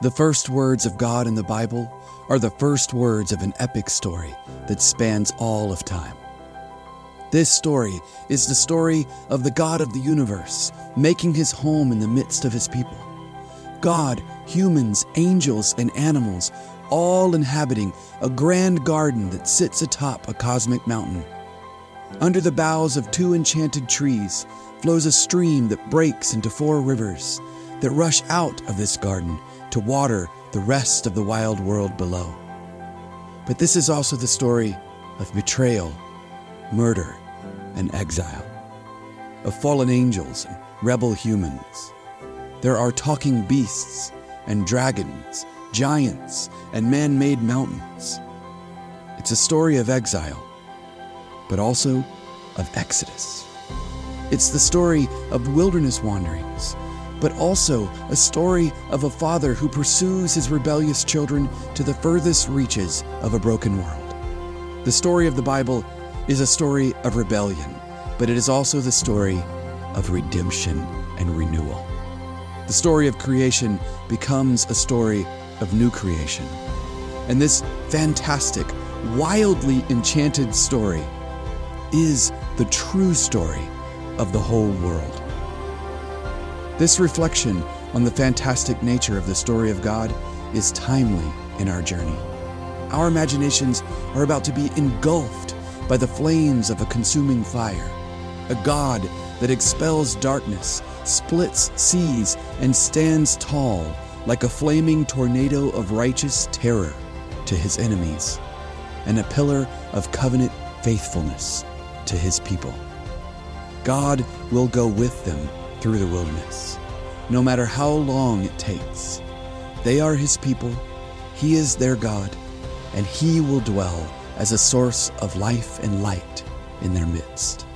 The first words of God in the Bible are the first words of an epic story that spans all of time. This story is the story of the God of the universe making his home in the midst of his people. God, humans, angels, and animals all inhabiting a grand garden that sits atop a cosmic mountain. Under the boughs of two enchanted trees flows a stream that breaks into four rivers that rush out of this garden to water the rest of the wild world below. But this is also the story of betrayal, murder, and exile, of fallen angels and rebel humans. There are talking beasts and dragons, giants, and man made mountains. It's a story of exile, but also of exodus. It's the story of wilderness wanderings but also a story of a father who pursues his rebellious children to the furthest reaches of a broken world. The story of the Bible is a story of rebellion, but it is also the story of redemption and renewal. The story of creation becomes a story of new creation. And this fantastic, wildly enchanted story is the true story of the whole world. This reflection on the fantastic nature of the story of God is timely in our journey. Our imaginations are about to be engulfed by the flames of a consuming fire, a God that expels darkness, splits seas, and stands tall like a flaming tornado of righteous terror to his enemies, and a pillar of covenant faithfulness to his people. God will go with them through the wilderness, no matter how long it takes. They are His people, He is their God, and He will dwell as a source of life and light in their midst.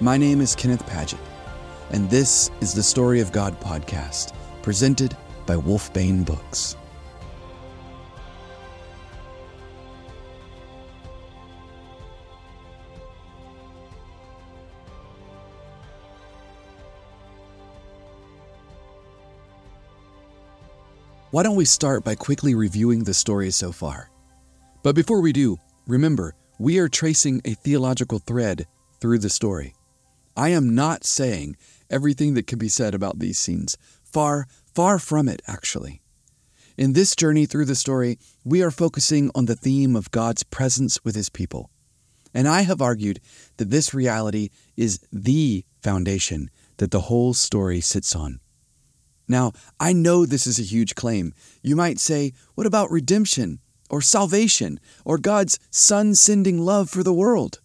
My name is Kenneth Padgett, and this is the Story of God podcast, presented by Wolfbane Books. Why don't we start by quickly reviewing the story so far? But before we do, remember, we are tracing a theological thread through the story. I am not saying everything that can be said about these scenes. Far, far from it, actually. In this journey through the story, we are focusing on the theme of God's presence with His people. And I have argued that this reality is the foundation that the whole story sits on. Now, I know this is a huge claim. You might say, what about redemption, or salvation, or God's Son sending love for the world?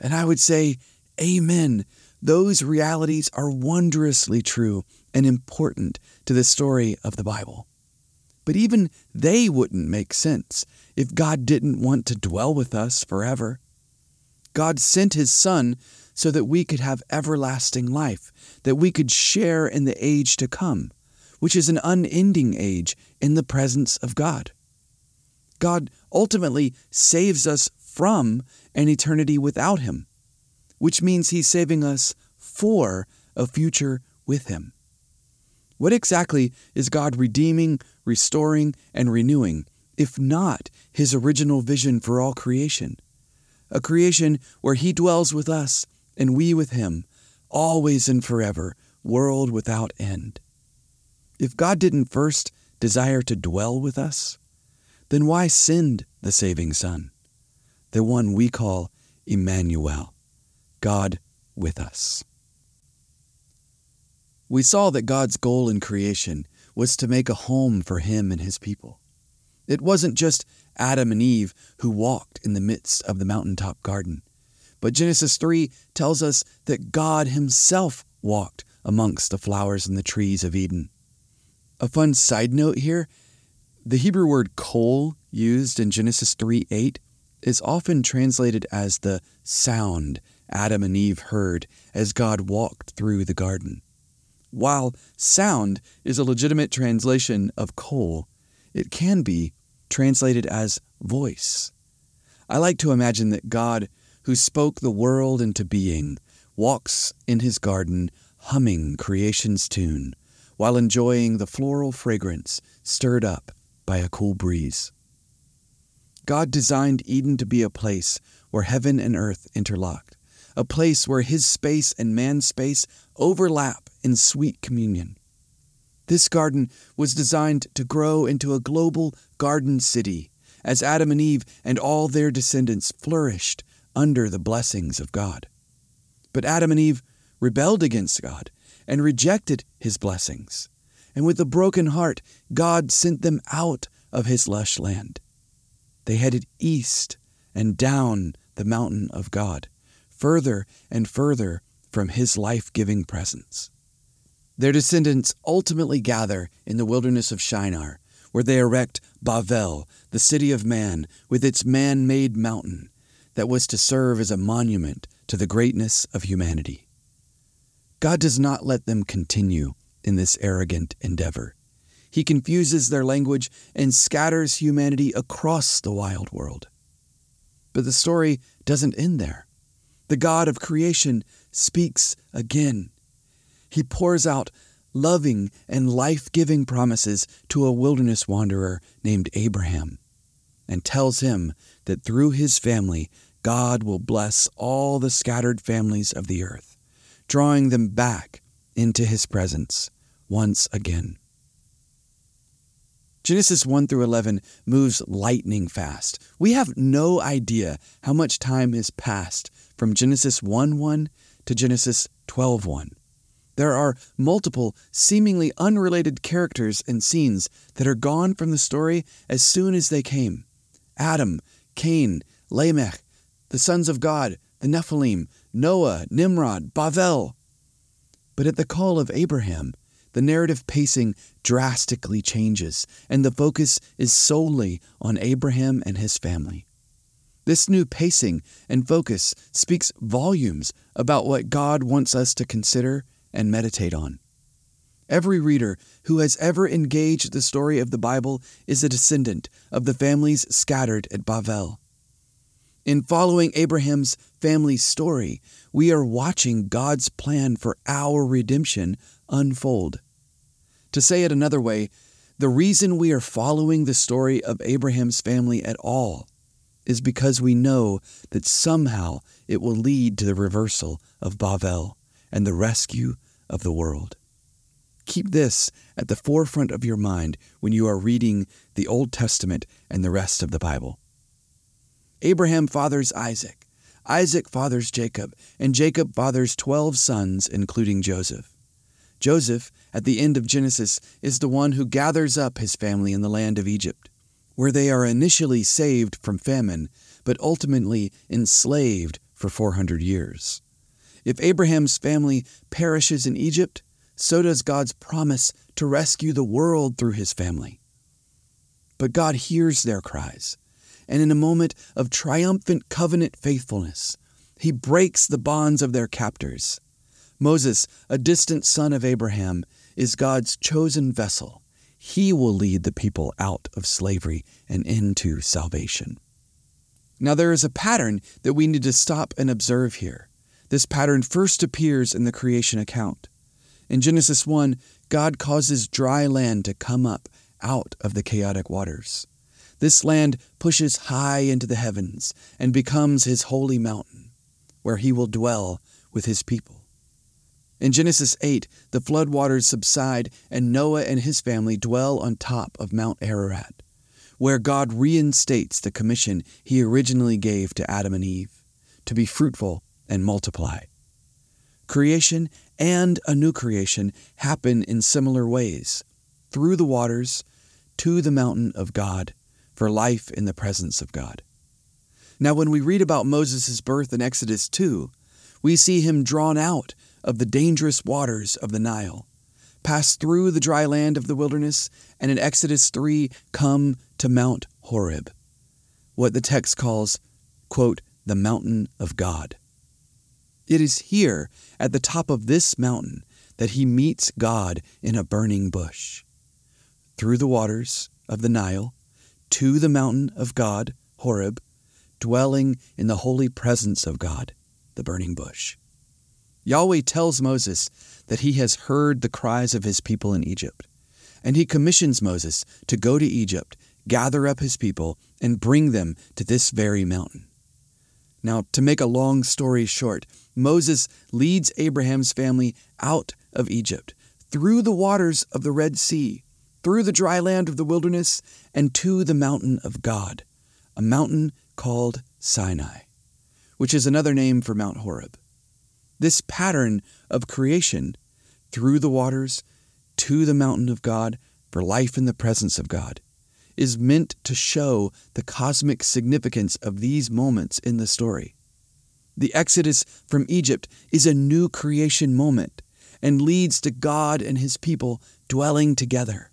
And I would say, Amen. Those realities are wondrously true and important to the story of the Bible. But even they wouldn't make sense if God didn't want to dwell with us forever. God sent His Son so that we could have everlasting life, that we could share in the age to come, which is an unending age in the presence of God. God ultimately saves us from an eternity without Him, which means He's saving us for a future with Him. What exactly is God redeeming, restoring, and renewing, if not His original vision for all creation? A creation where He dwells with us and we with him, always and forever, world without end. If God didn't first desire to dwell with us, then why send the saving Son, the one we call Emmanuel, God with us? We saw that God's goal in creation was to make a home for him and his people. It wasn't just Adam and Eve who walked in the midst of the mountaintop garden. But Genesis 3 tells us that God Himself walked amongst the flowers and the trees of Eden. A fun side note here the Hebrew word kol used in Genesis 3 8 is often translated as the sound Adam and Eve heard as God walked through the garden. While sound is a legitimate translation of kol, it can be translated as voice. I like to imagine that God who spoke the world into being, walks in his garden humming creation's tune, while enjoying the floral fragrance stirred up by a cool breeze. God designed Eden to be a place where heaven and earth interlocked, a place where his space and man's space overlap in sweet communion. This garden was designed to grow into a global garden city as Adam and Eve and all their descendants flourished under the blessings of God. But Adam and Eve rebelled against God and rejected his blessings. And with a broken heart, God sent them out of his lush land. They headed east and down the mountain of God, further and further from his life giving presence. Their descendants ultimately gather in the wilderness of Shinar, where they erect Bavel, the city of man, with its man made mountain that was to serve as a monument to the greatness of humanity. God does not let them continue in this arrogant endeavor. He confuses their language and scatters humanity across the wild world. But the story doesn't end there. The God of creation speaks again. He pours out loving and life giving promises to a wilderness wanderer named Abraham and tells him that through his family, God will bless all the scattered families of the earth, drawing them back into his presence once again. Genesis 1 through 11 moves lightning fast. We have no idea how much time has passed from Genesis 1 1 to Genesis 12 1. There are multiple, seemingly unrelated characters and scenes that are gone from the story as soon as they came Adam, Cain, Lamech, the sons of God, the Nephilim, Noah, Nimrod, Bavel. But at the call of Abraham, the narrative pacing drastically changes, and the focus is solely on Abraham and his family. This new pacing and focus speaks volumes about what God wants us to consider and meditate on. Every reader who has ever engaged the story of the Bible is a descendant of the families scattered at Bavel. In following Abraham's family story, we are watching God's plan for our redemption unfold. To say it another way, the reason we are following the story of Abraham's family at all is because we know that somehow it will lead to the reversal of Bavel and the rescue of the world. Keep this at the forefront of your mind when you are reading the Old Testament and the rest of the Bible. Abraham fathers Isaac, Isaac fathers Jacob, and Jacob fathers twelve sons, including Joseph. Joseph, at the end of Genesis, is the one who gathers up his family in the land of Egypt, where they are initially saved from famine, but ultimately enslaved for 400 years. If Abraham's family perishes in Egypt, so does God's promise to rescue the world through his family. But God hears their cries, and in a moment of triumphant covenant faithfulness, he breaks the bonds of their captors Moses, a distant son of Abraham, is God's chosen vessel. He will lead the people out of slavery and into salvation. Now, there is a pattern that we need to stop and observe here. This pattern first appears in the creation account. In Genesis 1, God causes dry land to come up out of the chaotic waters. This land pushes high into the heavens and becomes his holy mountain, where he will dwell with his people. In Genesis 8, the floodwaters subside, and Noah and his family dwell on top of Mount Ararat, where God reinstates the commission he originally gave to Adam and Eve to be fruitful and multiply. Creation and a new creation happen in similar ways through the waters to the mountain of God for life in the presence of God. Now, when we read about Moses' birth in Exodus 2, we see him drawn out of the dangerous waters of the Nile, pass through the dry land of the wilderness, and in Exodus 3 come to Mount Horeb, what the text calls, quote, the mountain of God. It is here, at the top of this mountain, that he meets God in a burning bush. Through the waters of the Nile, to the mountain of God, Horeb, dwelling in the holy presence of God, the burning bush. Yahweh tells Moses that he has heard the cries of his people in Egypt, and he commissions Moses to go to Egypt, gather up his people, and bring them to this very mountain. Now, to make a long story short, Moses leads Abraham's family out of Egypt, through the waters of the Red Sea, through the dry land of the wilderness, and to the mountain of God, a mountain called Sinai, which is another name for Mount Horeb. This pattern of creation through the waters to the mountain of God for life in the presence of God is meant to show the cosmic significance of these moments in the story. The Exodus from Egypt is a new creation moment and leads to God and his people dwelling together.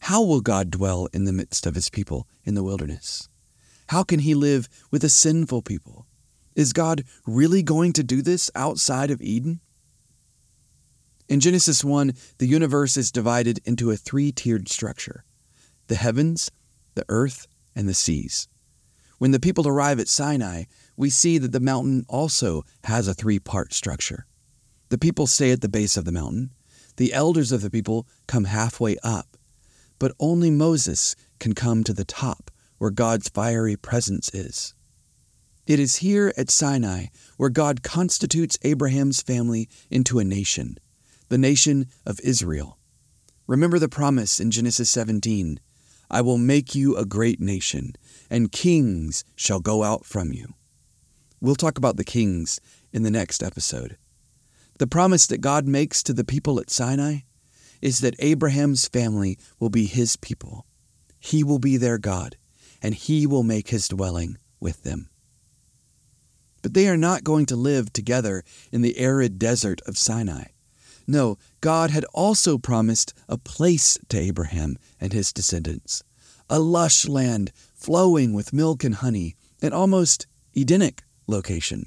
How will God dwell in the midst of his people in the wilderness? How can he live with a sinful people? Is God really going to do this outside of Eden? In Genesis 1, the universe is divided into a three tiered structure the heavens, the earth, and the seas. When the people arrive at Sinai, we see that the mountain also has a three part structure. The people stay at the base of the mountain, the elders of the people come halfway up, but only Moses can come to the top where God's fiery presence is. It is here at Sinai where God constitutes Abraham's family into a nation, the nation of Israel. Remember the promise in Genesis 17 I will make you a great nation, and kings shall go out from you. We'll talk about the kings in the next episode. The promise that God makes to the people at Sinai is that Abraham's family will be his people. He will be their God, and he will make his dwelling with them. But they are not going to live together in the arid desert of Sinai. No, God had also promised a place to Abraham and his descendants, a lush land flowing with milk and honey, an almost Edenic location.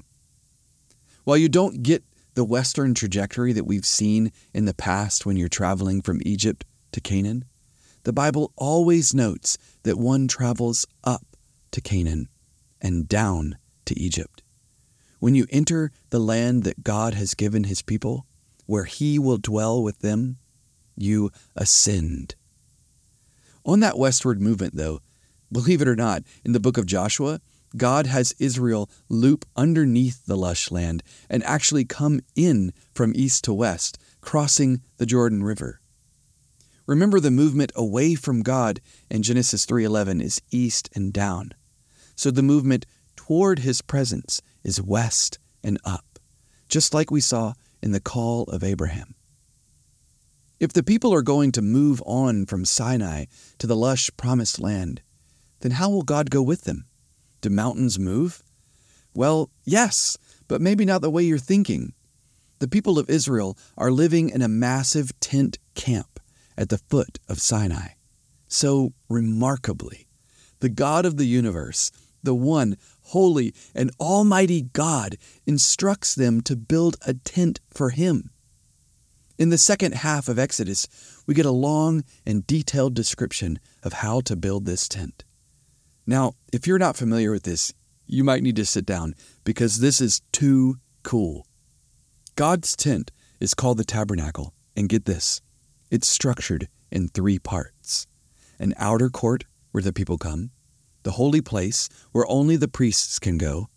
While you don't get the western trajectory that we've seen in the past when you're traveling from Egypt to Canaan, the Bible always notes that one travels up to Canaan and down to Egypt. When you enter the land that God has given his people, where he will dwell with them, you ascend. On that westward movement, though, believe it or not, in the book of Joshua, God has Israel loop underneath the lush land and actually come in from east to west, crossing the Jordan River. Remember the movement away from God in Genesis 3:11 is east and down. So the movement toward his presence is west and up, just like we saw in the call of Abraham. If the people are going to move on from Sinai to the lush promised land, then how will God go with them? Do mountains move? Well, yes, but maybe not the way you're thinking. The people of Israel are living in a massive tent camp at the foot of Sinai. So remarkably, the God of the universe the one holy and almighty God instructs them to build a tent for him. In the second half of Exodus, we get a long and detailed description of how to build this tent. Now, if you're not familiar with this, you might need to sit down because this is too cool. God's tent is called the tabernacle, and get this it's structured in three parts an outer court where the people come, the holy place where only the priests can go,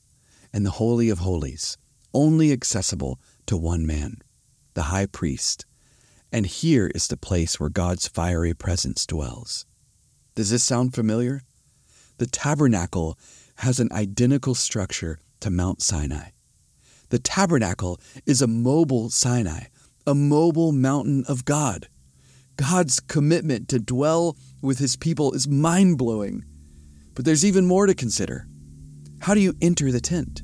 and the Holy of Holies, only accessible to one man, the high priest. And here is the place where God's fiery presence dwells. Does this sound familiar? The tabernacle has an identical structure to Mount Sinai. The tabernacle is a mobile Sinai, a mobile mountain of God. God's commitment to dwell with his people is mind blowing. But there's even more to consider. How do you enter the tent?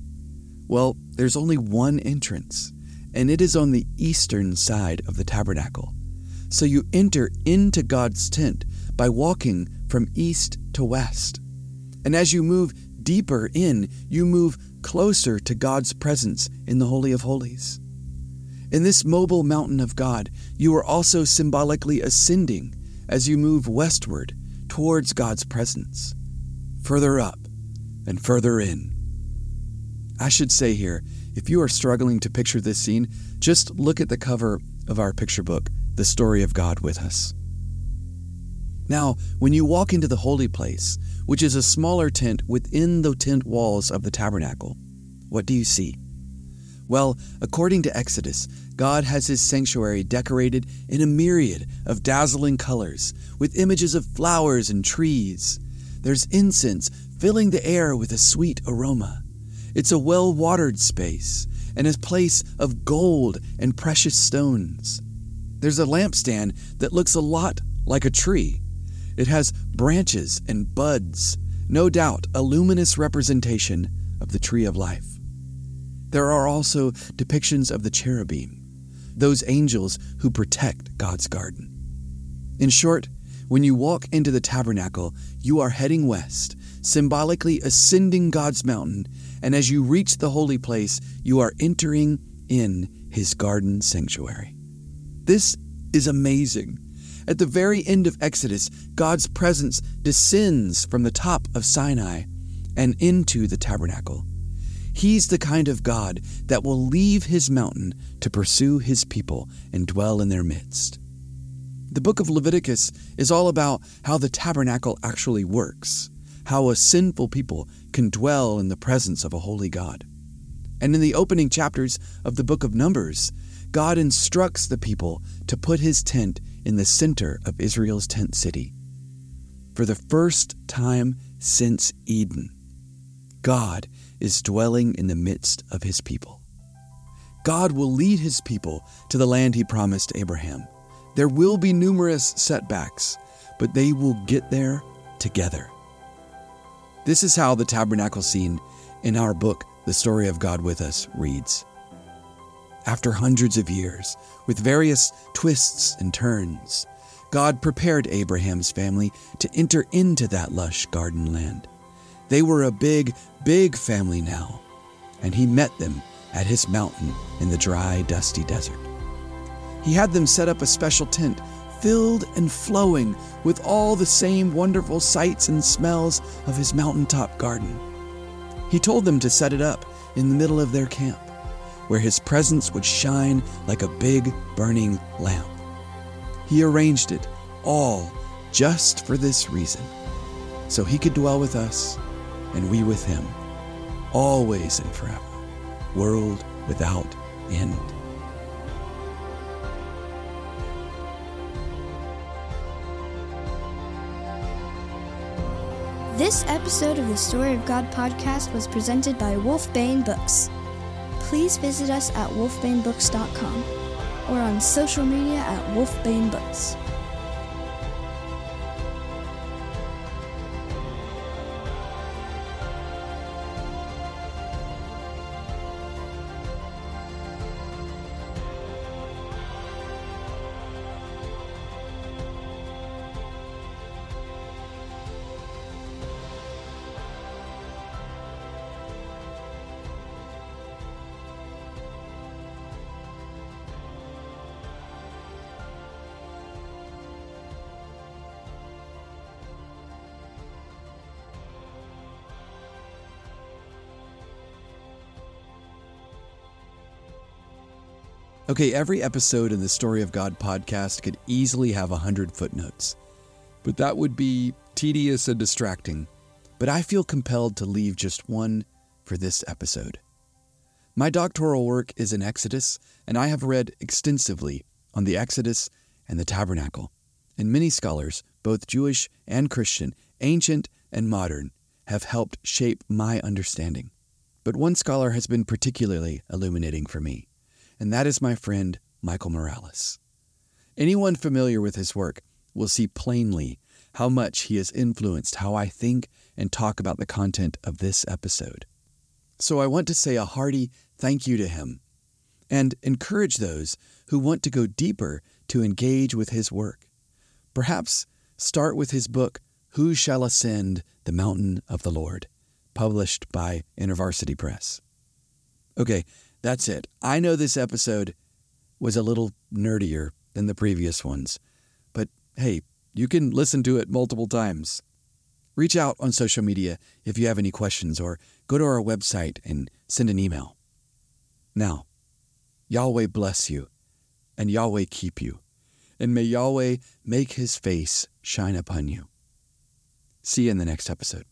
Well, there's only one entrance, and it is on the eastern side of the tabernacle. So you enter into God's tent by walking from east to west. And as you move deeper in, you move closer to God's presence in the Holy of Holies. In this mobile mountain of God, you are also symbolically ascending as you move westward towards God's presence further up, and further in. I should say here, If you are struggling to picture this scene, just look at the cover of our picture book, The Story of God with Us. Now, when you walk into the holy place, which is a smaller tent within the tent walls of the tabernacle, what do you see? Well, according to Exodus, God has his sanctuary decorated in a myriad of dazzling colors, with images of flowers and trees. There's incense filling the air with a sweet aroma. It's a well watered space and a place of gold and precious stones. There's a lampstand that looks a lot like a tree. It has branches and buds, no doubt a luminous representation of the tree of life. There are also depictions of the cherubim, those angels who protect God's garden. In short, when you walk into the tabernacle, you are heading west, symbolically ascending God's mountain, and as you reach the holy place, you are entering in his garden sanctuary. This is amazing. At the very end of Exodus, God's presence descends from the top of Sinai and into the tabernacle. He's the kind of God that will leave his mountain to pursue his people and dwell in their midst. The book of Leviticus is all about how the tabernacle actually works, how a sinful people can dwell in the presence of a holy God. And in the opening chapters of the book of Numbers, God instructs the people to put his tent in the center of Israel's tent city. For the first time since Eden, God is dwelling in the midst of his people. God will lead his people to the land he promised Abraham. There will be numerous setbacks, but they will get there together. This is how the tabernacle scene in our book, The Story of God with Us, reads. After hundreds of years, with various twists and turns, God prepared Abraham's family to enter into that lush garden land. They were a big, big family now, and he met them at his mountain in the dry, dusty desert. He had them set up a special tent filled and flowing with all the same wonderful sights and smells of his mountaintop garden. He told them to set it up in the middle of their camp, where his presence would shine like a big burning lamp. He arranged it all just for this reason so he could dwell with us and we with him, always and forever, world without end. This episode of the Story of God podcast was presented by Wolfbane Books. Please visit us at wolfbanebooks.com or on social media at Wolfbane Okay, every episode in the Story of God podcast could easily have a hundred footnotes, but that would be tedious and distracting. But I feel compelled to leave just one for this episode. My doctoral work is in Exodus, and I have read extensively on the Exodus and the tabernacle. And many scholars, both Jewish and Christian, ancient and modern, have helped shape my understanding. But one scholar has been particularly illuminating for me and that is my friend Michael Morales. Anyone familiar with his work will see plainly how much he has influenced how I think and talk about the content of this episode. So I want to say a hearty thank you to him and encourage those who want to go deeper to engage with his work. Perhaps start with his book, Who Shall Ascend the Mountain of the Lord, published by InterVarsity Press. Okay, that's it. I know this episode was a little nerdier than the previous ones, but hey, you can listen to it multiple times. Reach out on social media if you have any questions or go to our website and send an email. Now, Yahweh bless you, and Yahweh keep you, and may Yahweh make his face shine upon you. See you in the next episode.